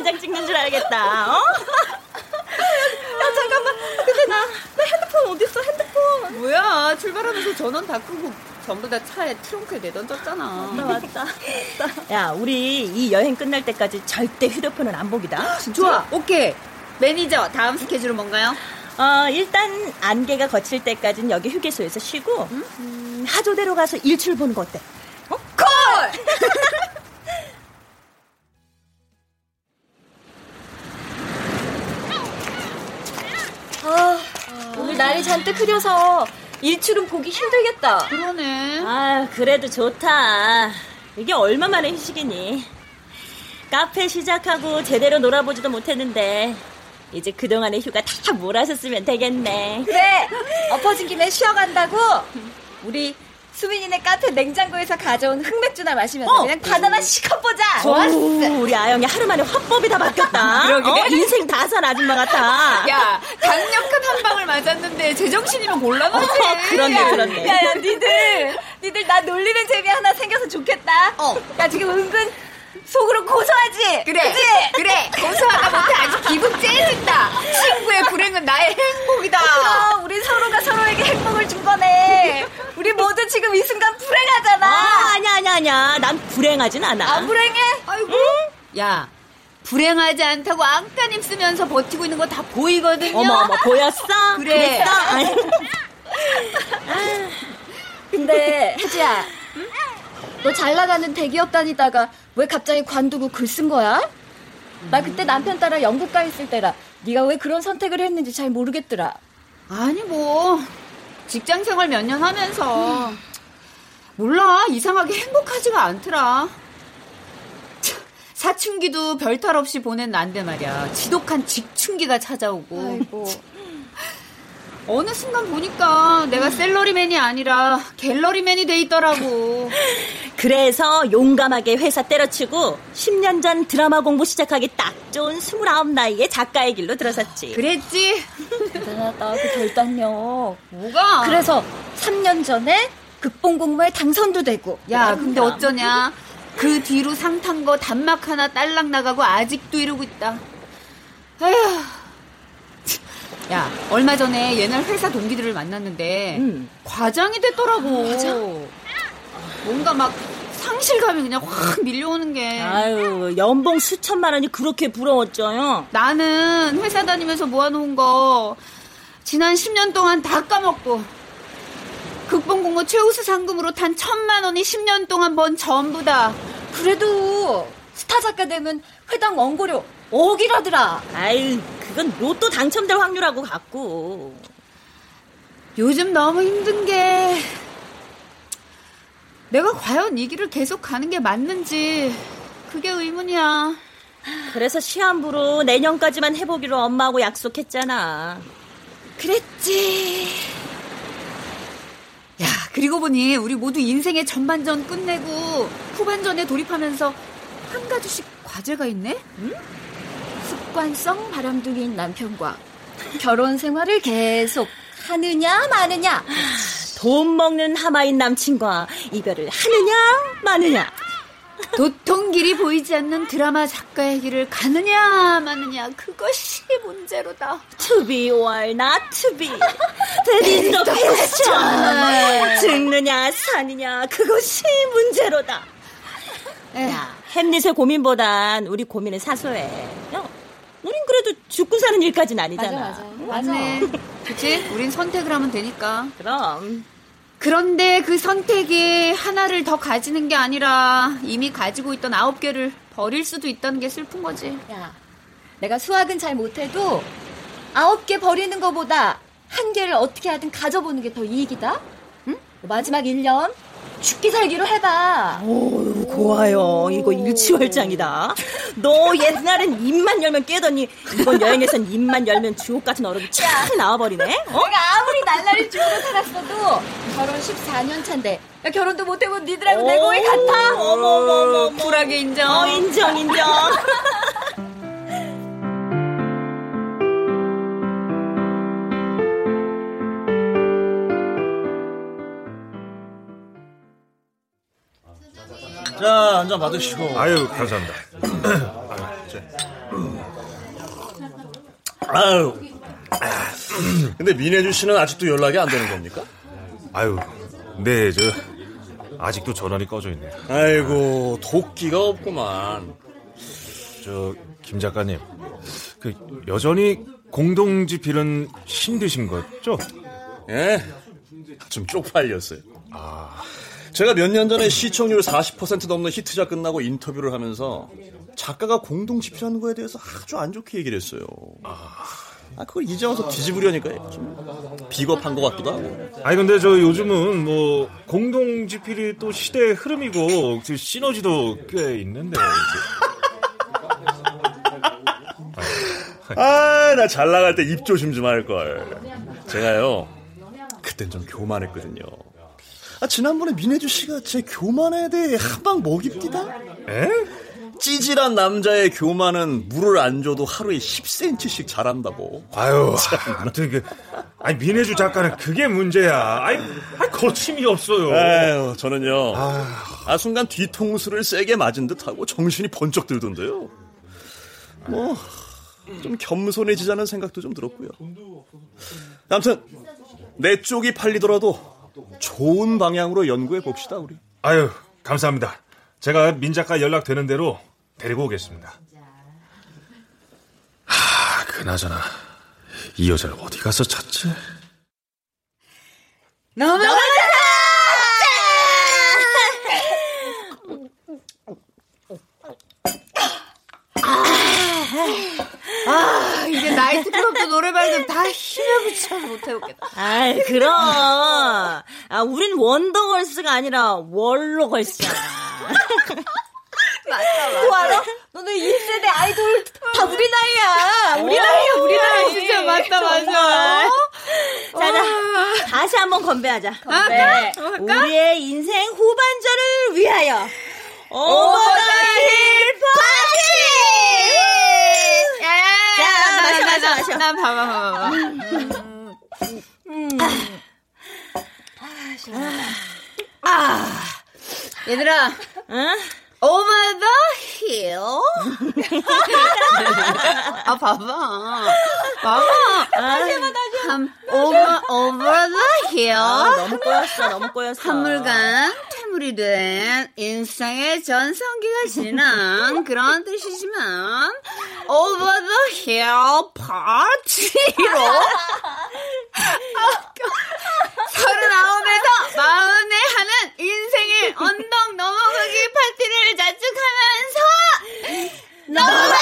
Speaker 5: 귀곡산장 찍는 줄 알겠다. 어? 야 잠깐만. 근데 나, 나 핸드폰 어딨어? 핸드폰.
Speaker 4: 뭐야 출발하면서 전원 다 끄고 전부 다 차에 트렁크에 내던졌잖아.
Speaker 5: 맞다 맞다. 야 우리 이 여행 끝날 때까지 절대 휴대폰은 안 보기다.
Speaker 4: 좋아 오케이 매니저 다음 스케줄은 뭔가요?
Speaker 5: 어 일단 안개가 거칠 때까지는 여기 휴게소에서 쉬고 음, 하조대로 가서 일출 보는 거 어때? 어? 콜!
Speaker 8: 잔뜩 흐려서 일출은 보기 힘들겠다.
Speaker 4: 그러네.
Speaker 5: 아 그래도 좋다. 이게 얼마만의 휴식이니? 카페 시작하고 제대로 놀아보지도 못했는데 이제 그동안의 휴가 다 몰아서 쓰면 되겠네.
Speaker 8: 그래, 엎어진 김에 쉬어간다고. 우리 수민이네 카페 냉장고에서 가져온 흑맥주나 마시면서
Speaker 5: 어.
Speaker 8: 그냥 바나나 시컷 보자.
Speaker 5: 좋았어. 우리 아영이 하루 만에 화법이 다 바뀌었다.
Speaker 4: 그러게.
Speaker 5: 어? 인생 다 산 아줌마 같아.
Speaker 4: 야 강력한 한 방을 맞았는데 제정신이면 곤란하지.
Speaker 5: 어, 그렇네, 그렇네.
Speaker 8: 야, 야, 니들, 니들 나 놀리는 재미 하나 생겨서 좋겠다.
Speaker 4: 어.
Speaker 8: 야, 지금 은근 속으로 고소하지?
Speaker 4: 그래
Speaker 8: 그치?
Speaker 4: 그래 고소하다 못해 아주 기분 째진다. 친구의 불행은 나의 행복이다.
Speaker 8: 그럼 우리 서로가 서로에게 행복을 준 거네. 우리 모두 지금 이 순간 불행하잖아.
Speaker 5: 아, 아니야, 아니야, 아니야. 난 불행하진 않아.
Speaker 8: 안 불행해?
Speaker 4: 아이고. 야, 불행하지 않다고 안간힘 쓰면서 버티고 있는 거 다 보이거든요.
Speaker 5: 어머, 어머, 보였어?
Speaker 4: 그래.
Speaker 8: 근데 혜지야, 너잘 나가는 대기업 다니다가 왜 갑자기 관두고 글 쓴 거야? 나 그때 남편 따라 영국 가 있을 때라 네가 왜 그런 선택을 했는지 잘 모르겠더라.
Speaker 4: 아니 뭐 직장 생활 몇 년 하면서 몰라 이상하게 행복하지가 않더라. 참, 사춘기도 별탈 없이 보낸 난데 말이야. 지독한 직춘기가 찾아오고.
Speaker 8: 아이고.
Speaker 4: 어느 순간 보니까 내가 셀러리맨이 아니라 갤러리맨이 돼 있더라고.
Speaker 5: 그래서 용감하게 회사 때려치고 10년 전 드라마 공부 시작하기 딱 좋은 29 나이에 작가의 길로 들어섰지.
Speaker 4: 그랬지?
Speaker 8: 대단하다 그 결단력.
Speaker 4: 뭐가?
Speaker 8: 그래서 3년 전에 극본 공모에 당선도 되고.
Speaker 4: 야, 근데 어쩌냐? 그 뒤로 상탄 거 단막 하나 딸랑 나가고 아직도 이러고 있다. 에휴. 야, 얼마 전에 옛날 회사 동기들을 만났는데
Speaker 5: 음.
Speaker 4: 과장이 됐더라고. 뭔가 막 상실감이 그냥 확 밀려오는 게.
Speaker 5: 아유, 연봉 수천만 원이 그렇게 부러웠죠요.
Speaker 4: 나는 회사 다니면서 모아놓은 거 지난 10년 동안 다 까먹고 극본 공모 최우수 상금으로 탄 천만 원이 10년 동안 번 전부다.
Speaker 8: 그래도 스타 작가 되면 회당 원고료 억이라더라.
Speaker 5: 아유, 그건 로또 당첨될 확률하고 같고.
Speaker 4: 요즘 너무 힘든 게 내가 과연 이 길을 계속 가는 게 맞는지 그게 의문이야.
Speaker 5: 그래서 시한부로 내년까지만 해보기로 엄마하고 약속했잖아.
Speaker 8: 그랬지.
Speaker 4: 야, 그리고 보니 우리 모두 인생의 전반전 끝내고 후반전에 돌입하면서 한 가지씩 과제가 있네?
Speaker 8: 습관성 바람둥이인 남편과 결혼 생활을 계속 하느냐 마느냐.
Speaker 5: 돈 먹는 하마인 남친과 이별을 하느냐 마느냐.
Speaker 4: 도통길이 보이지 않는 드라마 작가의 길을 가느냐 마느냐 그것이 문제로다.
Speaker 5: To be or not to be. That is the question. 죽느냐 사느냐 그것이 문제로다. 야, 햄릿의 고민보단 우리 고민은 사소해. 야, 우린 그래도 죽고 사는 일까지는 아니잖아.
Speaker 4: 맞네. 그치? 우린 선택을 하면 되니까.
Speaker 5: 그럼.
Speaker 4: 그런데 그 선택이 하나를 더 가지는 게 아니라 이미 가지고 있던 아홉 개를 버릴 수도 있다는 게 슬픈 거지.
Speaker 8: 야, 내가 수학은 잘 못해도 아홉 개 버리는 것보다 한 개를 어떻게 하든 가져보는 게 더 이익이다. 응? 마지막 1년 죽기 살기로 해봐.
Speaker 5: 오, 고와요. 이거 일치월장이다. 너 옛날엔 입만 열면 깨더니 이번 여행에선 입만 열면 주옥 같은 얼음이 쫙 나와버리네. 어?
Speaker 8: 내가 아무리 날라리 죽으로 살았어도 결혼 14년 차인데 야, 결혼도 못해본 니들하고 내 고이 같아?
Speaker 5: 어머머머.
Speaker 4: 쿨하게 인정.
Speaker 5: 어, 인정, 인정.
Speaker 9: 자, 한 잔 받으시고.
Speaker 6: 아유, 감사합니다.
Speaker 9: 아유. 근데 민혜주 씨는 아직도 연락이 안 되는 겁니까?
Speaker 6: 아유, 네, 저 아직도 전원이 꺼져 있네요.
Speaker 9: 아이고, 도끼가 없구만.
Speaker 6: 저 김 작가님, 그 여전히 공동지필은 힘드신 거죠?
Speaker 9: 예, 좀 쪽팔렸어요. 아, 제가 몇 년 전에 시청률 40% 넘는 히트작 끝나고 인터뷰를 하면서 작가가 공동 집필하는 거에 대해서 아주 안 좋게 얘기를 했어요. 아, 그걸 이제 와서 뒤집으려니까 좀 비겁한 것 같기도 하고.
Speaker 6: 아니 근데 저 요즘은 뭐 공동지필이 또 시대의 흐름이고 그 시너지도 꽤 있는데.
Speaker 9: 아, 나 잘 나갈 때 입 조심 좀 할 걸. 제가요, 그땐 좀 교만했거든요. 아, 지난번에 민혜주 씨가 제 교만에 대해 한 방 먹입디다?
Speaker 6: 에?
Speaker 9: 찌질한 남자의 교만은 물을 안 줘도 하루에 10cm씩 자란다고.
Speaker 6: 아유, 아무튼 그, 아니 민혜주 작가는 그게 문제야. 아이, 아이 거침이 없어요.
Speaker 9: 아유, 저는요. 아, 순간 뒤통수를 세게 맞은 듯하고 정신이 번쩍 들던데요. 뭐, 좀 겸손해지자는 생각도 좀 들었고요. 아무튼, 내 쪽이 팔리더라도 좋은 방향으로 연구해 봅시다, 우리.
Speaker 6: 아유, 감사합니다. 제가 민 작가 연락 되는 대로 데리고 오겠습니다. 하, 그나저나 이 여자를 어디 가서 찾지?
Speaker 4: 넘어가자! 아, 이제 나이트클럽도 노래방도 다 힘에 붙여서 못 해보겠다.
Speaker 5: 아이, 그럼. 아, 우린 원더걸스가 아니라 월로걸스잖아.
Speaker 4: 맞다, 맞다.
Speaker 5: 또 알아? 너네 1세대 아이돌 다 우리 나이야. 우리
Speaker 4: 어,
Speaker 5: 나이야, 우리 나이.
Speaker 4: 진짜 맞다, 맞아.
Speaker 5: 자, 자, 다시 한번 건배하자.
Speaker 4: 건배.
Speaker 5: 네.
Speaker 4: 어, 할까?
Speaker 5: 우리의 인생 후반전을 위하여. Over over
Speaker 4: the
Speaker 5: the hill 파티! 자, 마셔, 마셔, 마셔.
Speaker 4: 난 봐봐, 봐봐.
Speaker 5: 음.
Speaker 4: 아, 얘들아.
Speaker 5: 응?
Speaker 4: Hill. 아, 봐봐. 봐봐.
Speaker 5: 다시 해봐, 다시 해봐.
Speaker 4: 한, over, over the hill.
Speaker 5: 아, 너무 꼬였어, 너무 꼬였어.
Speaker 4: 한물간 태물이 된 인생의 전성기가 지난 그런 뜻이지만 over the hill 파티로 서른아홉에서 마흔에 하는 인생의 언덕 넘어가기 파티를 자축하면서 넘어가자!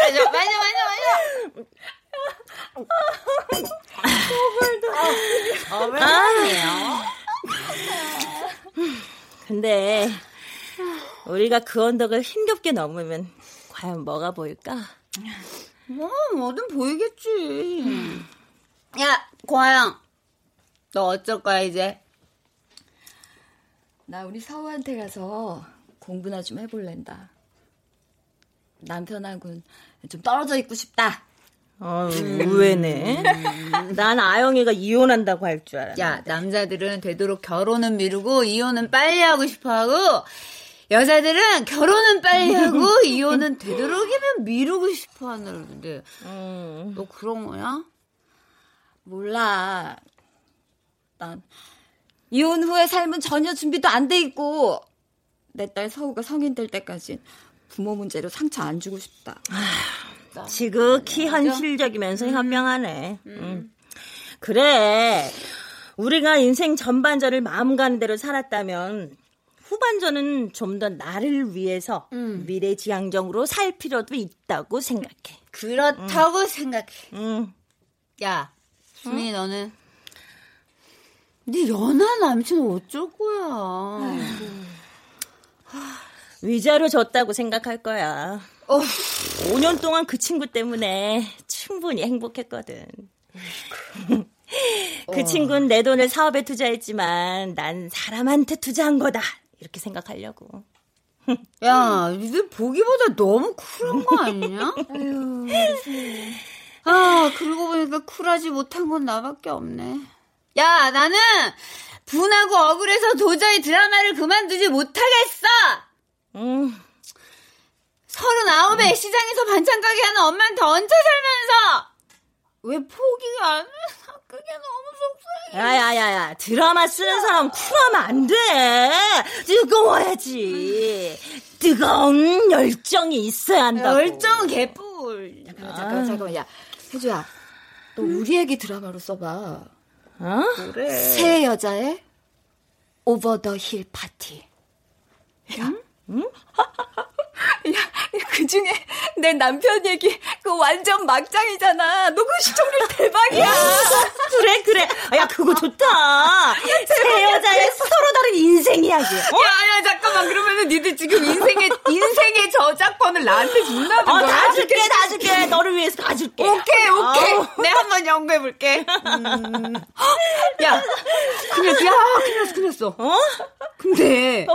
Speaker 4: 맞아, 맞아, 맞아, 맞아.
Speaker 5: 아, 근데 우리가 그 언덕을 힘겹게 넘으면 과연 뭐가 보일까?
Speaker 4: 뭐, 뭐든 보이겠지. 야, 고아영. 너 어쩔 거야, 이제?
Speaker 8: 나 우리 서우한테 가서 공부나 좀 해볼랜다. 남편하고는 좀 떨어져 있고 싶다.
Speaker 5: 어, 의외네. 난 아영이가 이혼한다고 할 줄 알았는데.
Speaker 4: 야, 남자들은 되도록 결혼은 미루고 이혼은 빨리 하고 싶어 하고 여자들은 결혼은 빨리 하고 이혼은 되도록이면 미루고 싶어 하는데
Speaker 5: 음.
Speaker 4: 너 그런 거야?
Speaker 8: 몰라. 난 이혼 후의 삶은 전혀 준비도 안 돼 있고 내 딸 서우가 성인 될 때까지 부모 문제로 상처 안 주고 싶다.
Speaker 5: 지극히 현실적이면서 현명하네. 음. 그래. 우리가 인생 전반전을 마음 가는 대로 살았다면 후반전은 좀 더 나를 위해서 미래지향적으로 살 필요도 있다고 생각해.
Speaker 4: 그렇다고 생각해.
Speaker 5: 응.
Speaker 4: 야, 수민이 너는 네 연하 남친 어쩔 거야?
Speaker 5: 위자료 줬다고 생각할 거야. 5년 동안 그 친구 때문에 충분히 행복했거든. 그 친구는 내 돈을 사업에 투자했지만 난 사람한테 투자한 거다. 이렇게 생각하려고.
Speaker 4: 야, 니들 보기보다 너무 쿨한 거 아니냐? 아, 그러고 보니까 쿨하지 못한 건 나밖에 없네. 야, 나는 분하고 억울해서 도저히 드라마를 그만두지 못하겠어! 음. 서른아홉에 시장에서 반찬 가게 하는 엄마한테 얹혀 살면서 왜 포기가 안 해? 그게 너무 속상해.
Speaker 5: 야야야야 드라마 쓰는 사람 쿨하면 안 돼. 뜨거워야지. 뜨거운 열정이 있어야 한다고.
Speaker 4: 열정은 개뿔.
Speaker 8: 잠깐만 잠깐만 잠깐만 야 혜주야 너 우리 얘기 드라마로 써봐.
Speaker 5: 어?
Speaker 4: 그래.
Speaker 8: 새 여자의 over the hill 파티. 야, 응? 야, 그 중에 내 남편 얘기 그 완전 막장이잖아. 너 그 시청률 대박이야.
Speaker 5: 그래 그래. 야 그거 좋다. 새 여자의 서로 다른 인생 이야기. 어?
Speaker 4: 야야 잠깐만 그러면은 니들 지금 인생의 인생의 저작권을 나한테 준다는
Speaker 5: 어,
Speaker 4: 거야?
Speaker 5: 다 줄게 다 줄게. 너를 위해서 다 줄게.
Speaker 4: 오케이 오케이.
Speaker 5: 아우.
Speaker 4: 내가 한번 연구해 볼게. 음. 야, 큰일 났어. 야, 큰일 났어. 큰일 났어.
Speaker 5: 어?
Speaker 4: 근데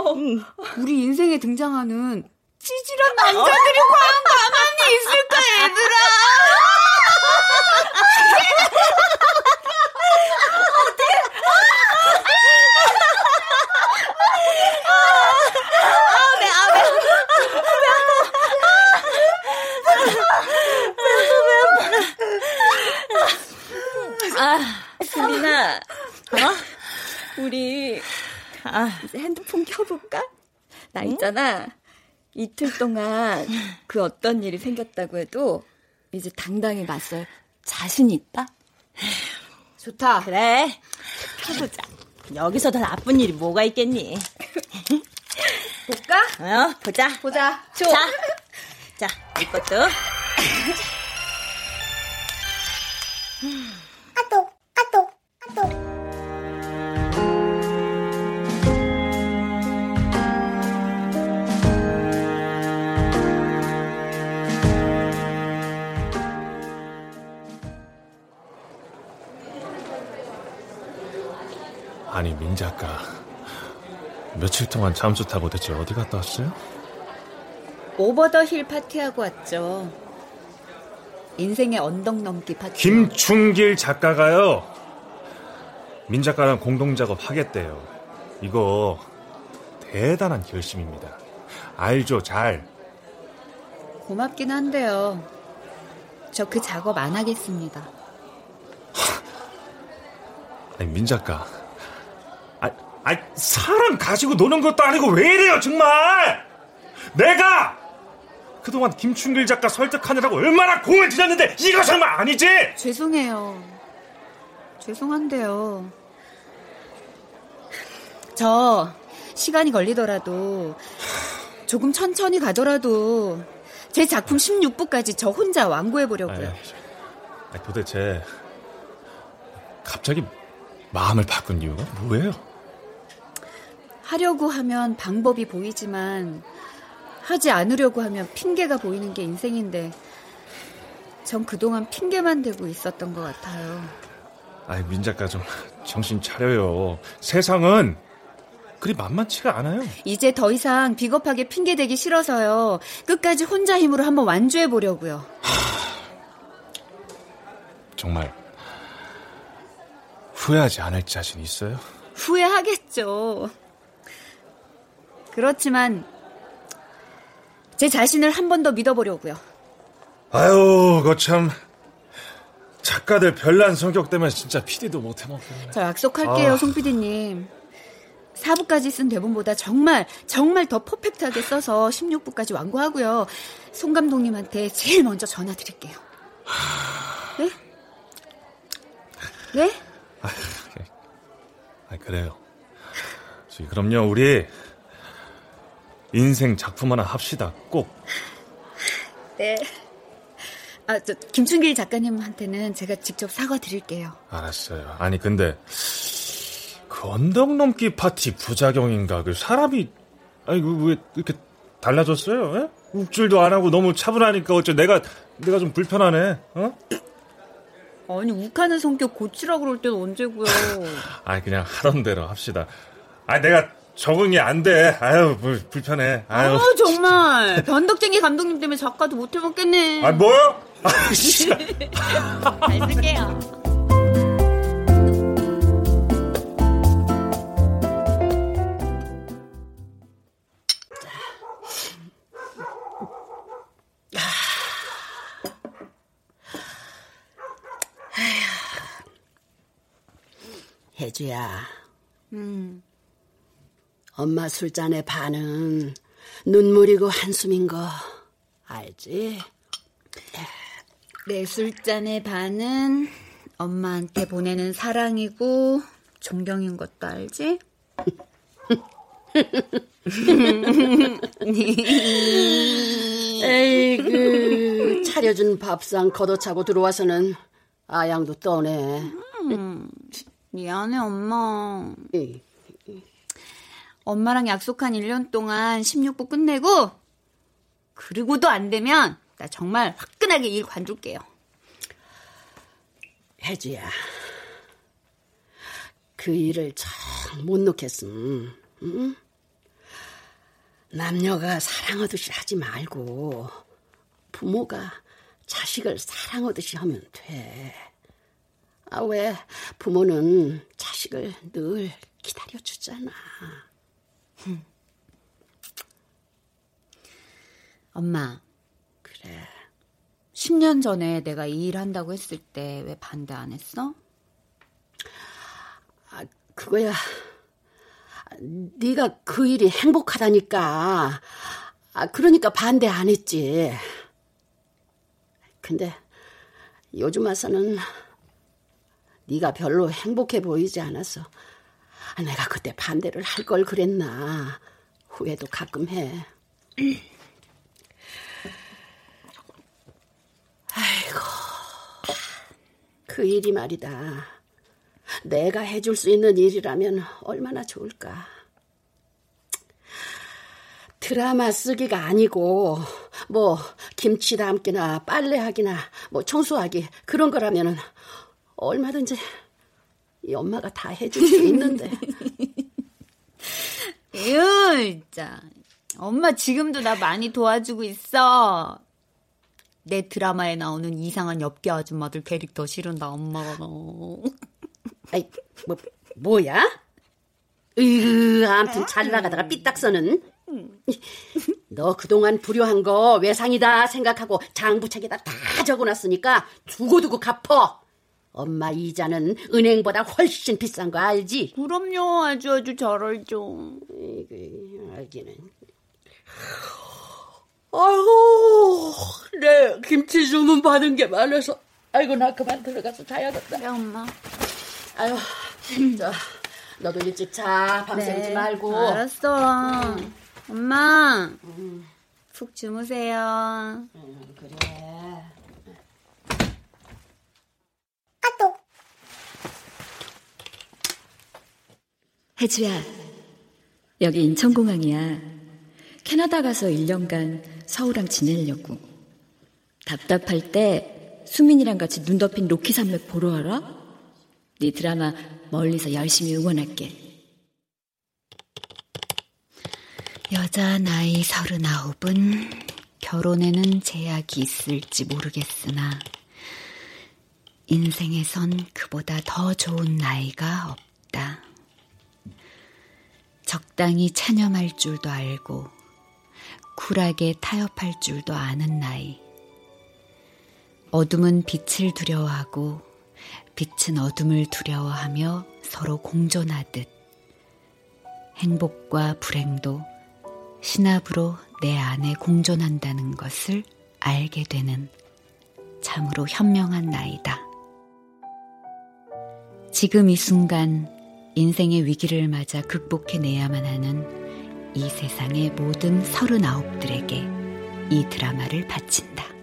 Speaker 4: 우리 인생에 등장하는 찌질한 남자들이 과연 가만히 있을까 얘들아?
Speaker 5: 아배 아배.
Speaker 8: 아, 수민아. 어? 우리
Speaker 5: 아.
Speaker 8: 핸드폰 켜볼까? 나 있잖아. 이틀 동안 그 어떤 일이 생겼다고 해도 이제 당당히 맞설 자신 있다?
Speaker 4: 좋다.
Speaker 5: 그래. 켜보자. 여기서 더 나쁜 일이 뭐가 있겠니?
Speaker 4: 볼까?
Speaker 5: 어, 보자.
Speaker 4: 보자.
Speaker 5: 자, 자, 이것도.
Speaker 6: 아 니 민 작가 며칠 동안 잠수 타고 대체 어디 갔다 왔어요?
Speaker 4: 오버 더힐 파티하고 왔죠. 인생의 언덕 넘기 파티.
Speaker 6: 김충길 작가가요. 민 작가랑 공동 작업 하겠대요. 이거 대단한 결심입니다. 알죠, 잘.
Speaker 4: 고맙긴 한데요. 저 그 작업 안 하겠습니다.
Speaker 6: 아니 민 작가. 아, 아 사람 가지고 노는 것도 아니고 왜 이래요, 정말. 내가 그동안 김충길 작가 설득하느라고 얼마나 공을 들였는데 이거 정말 아니지?
Speaker 4: 죄송해요. 죄송한데요. 저 시간이 걸리더라도 조금 천천히 가더라도 제 작품 16부까지 저 혼자 완고해 보려고요.
Speaker 6: 도대체 갑자기 마음을 바꾼 이유가 뭐예요?
Speaker 4: 하려고 하면 방법이 보이지만 하지 않으려고 하면 핑계가 보이는 게 인생인데 전 그동안 핑계만 대고 있었던 것 같아요.
Speaker 6: 아이 민 작가 좀 정신 차려요. 세상은 그리 만만치가 않아요.
Speaker 4: 이제 더 이상 비겁하게 핑계 대기 싫어서요. 끝까지 혼자 힘으로 한번 완주해 보려고요.
Speaker 6: 정말 후회하지 않을 자신 있어요?
Speaker 4: 후회하겠죠. 그렇지만 제 자신을 한 번 더 믿어보려고요.
Speaker 6: 아유, 거참 작가들 별난 성격 때문에 진짜 PD도 못 해먹겠네.
Speaker 4: 저 약속할게요,
Speaker 6: 아.
Speaker 4: 송 PD님. 4부까지 쓴 대본보다 정말 정말 더 퍼펙트하게 써서 16부까지 완고하고요. 송 감독님한테 제일 먼저 전화 드릴게요. 네? 네?
Speaker 6: 아, 그래요. 그럼요, 우리 인생 작품 하나 합시다. 꼭.
Speaker 4: 네. 아, 저 김춘길 작가님한테는 제가 직접 사과 드릴게요.
Speaker 6: 알았어요. 아니 근데 그 언덕 넘기 파티 부작용인가 그 사람이 아니 그왜 이렇게 달라졌어요? 예? 욱질도 안 하고 너무 차분하니까 어째 내가 내가 좀 불편하네. 어?
Speaker 4: 아니 욱하는 성격 고치라 그럴 때는 언제고요?
Speaker 6: 아니 그냥 하던 대로 합시다. 아 내가 적응이 안 돼. 아유 불, 불편해. 아유.
Speaker 4: 아 정말 변덕쟁이 감독님 때문에 작가도 못 해먹겠네.
Speaker 6: 아 뭐요? 아 씨.
Speaker 4: 잘 쓸게요.
Speaker 2: 혜주야.
Speaker 4: 음.
Speaker 2: 엄마 술잔의 반은 눈물이고 한숨인 거 알지?
Speaker 4: 내 술잔의 반은 엄마한테 보내는 사랑이고 존경인 것도 알지?
Speaker 2: 에이그 차려준 밥상 걷어차고 들어와서는 아양도 떠네.
Speaker 4: 음, 미안해 엄마. 엄마랑 약속한 1년 동안 16부 끝내고 그리고도 안 되면 나 정말 화끈하게 일 관둘게요.
Speaker 2: 혜주야, 그 일을 참 못 놓겠음. 응? 남녀가 사랑하듯이 하지 말고 부모가 자식을 사랑하듯이 하면 돼. 아, 왜 부모는 자식을 늘 기다려주잖아.
Speaker 4: 엄마.
Speaker 2: 그래.
Speaker 4: 10년 전에 내가 이 일 한다고 했을 때 왜 반대 안 했어?
Speaker 2: 아, 그거야. 네가 그 일이 행복하다니까. 아, 그러니까 반대 안 했지. 근데 요즘 와서는 네가 별로 행복해 보이지 않아서 내가 그때 반대를 할 걸 그랬나 후회도 가끔 해. 아이고, 그 일이 말이다. 내가 해줄 수 있는 일이라면 얼마나 좋을까. 드라마 쓰기가 아니고 뭐 김치 담기나 빨래하기나 뭐 청소하기 그런 거라면은 얼마든지 이 엄마가 다 해줄 수 있는데.
Speaker 4: 에휴, 진짜. 엄마 지금도 나 많이 도와주고 있어. 내 드라마에 나오는 이상한 엽기 아줌마들 캐릭터 싫은다, 엄마가 너.
Speaker 2: 아이, 뭐, 뭐야? 으, 아무튼 잘 나가다가 삐딱서는. 너 그동안 불효한 거 외상이다 생각하고 장부책에다 다 적어놨으니까 두고두고 갚어. 엄마 이자는 은행보다 훨씬 비싼 거 알지?
Speaker 4: 그럼요, 아주 아주 잘 알죠.
Speaker 2: 알기는. 아이고, 내 김치 주문 받은 게 많아서. 아이고, 나 그만 들어가서 자야겠다.
Speaker 4: 네, 엄마.
Speaker 2: 아유, 자, 너도 일찍 자. 밤새지
Speaker 4: 네,
Speaker 2: 말고.
Speaker 4: 알았어. 음. 엄마, 음. 푹 주무세요.
Speaker 2: 음, 그래.
Speaker 8: 혜주야, 여기 인천공항이야. 캐나다 가서 1년간 서우랑 지내려고. 답답할 때 수민이랑 같이 눈 덮인 로키 산맥 보러 와라. 네 드라마 멀리서 열심히 응원할게.
Speaker 12: 여자 나이 서른아홉은 결혼에는 제약이 있을지 모르겠으나 인생에선 그보다 더 좋은 나이가 없다. 적당히 체념할 줄도 알고 쿨하게 타협할 줄도 아는 나이. 어둠은 빛을 두려워하고 빛은 어둠을 두려워하며 서로 공존하듯 행복과 불행도 신압으로 내 안에 공존한다는 것을 알게 되는 참으로 현명한 나이다. 지금 이 순간 인생의 위기를 맞아 극복해내야만 하는 이 세상의 모든 서른아홉들에게 이 드라마를 바친다.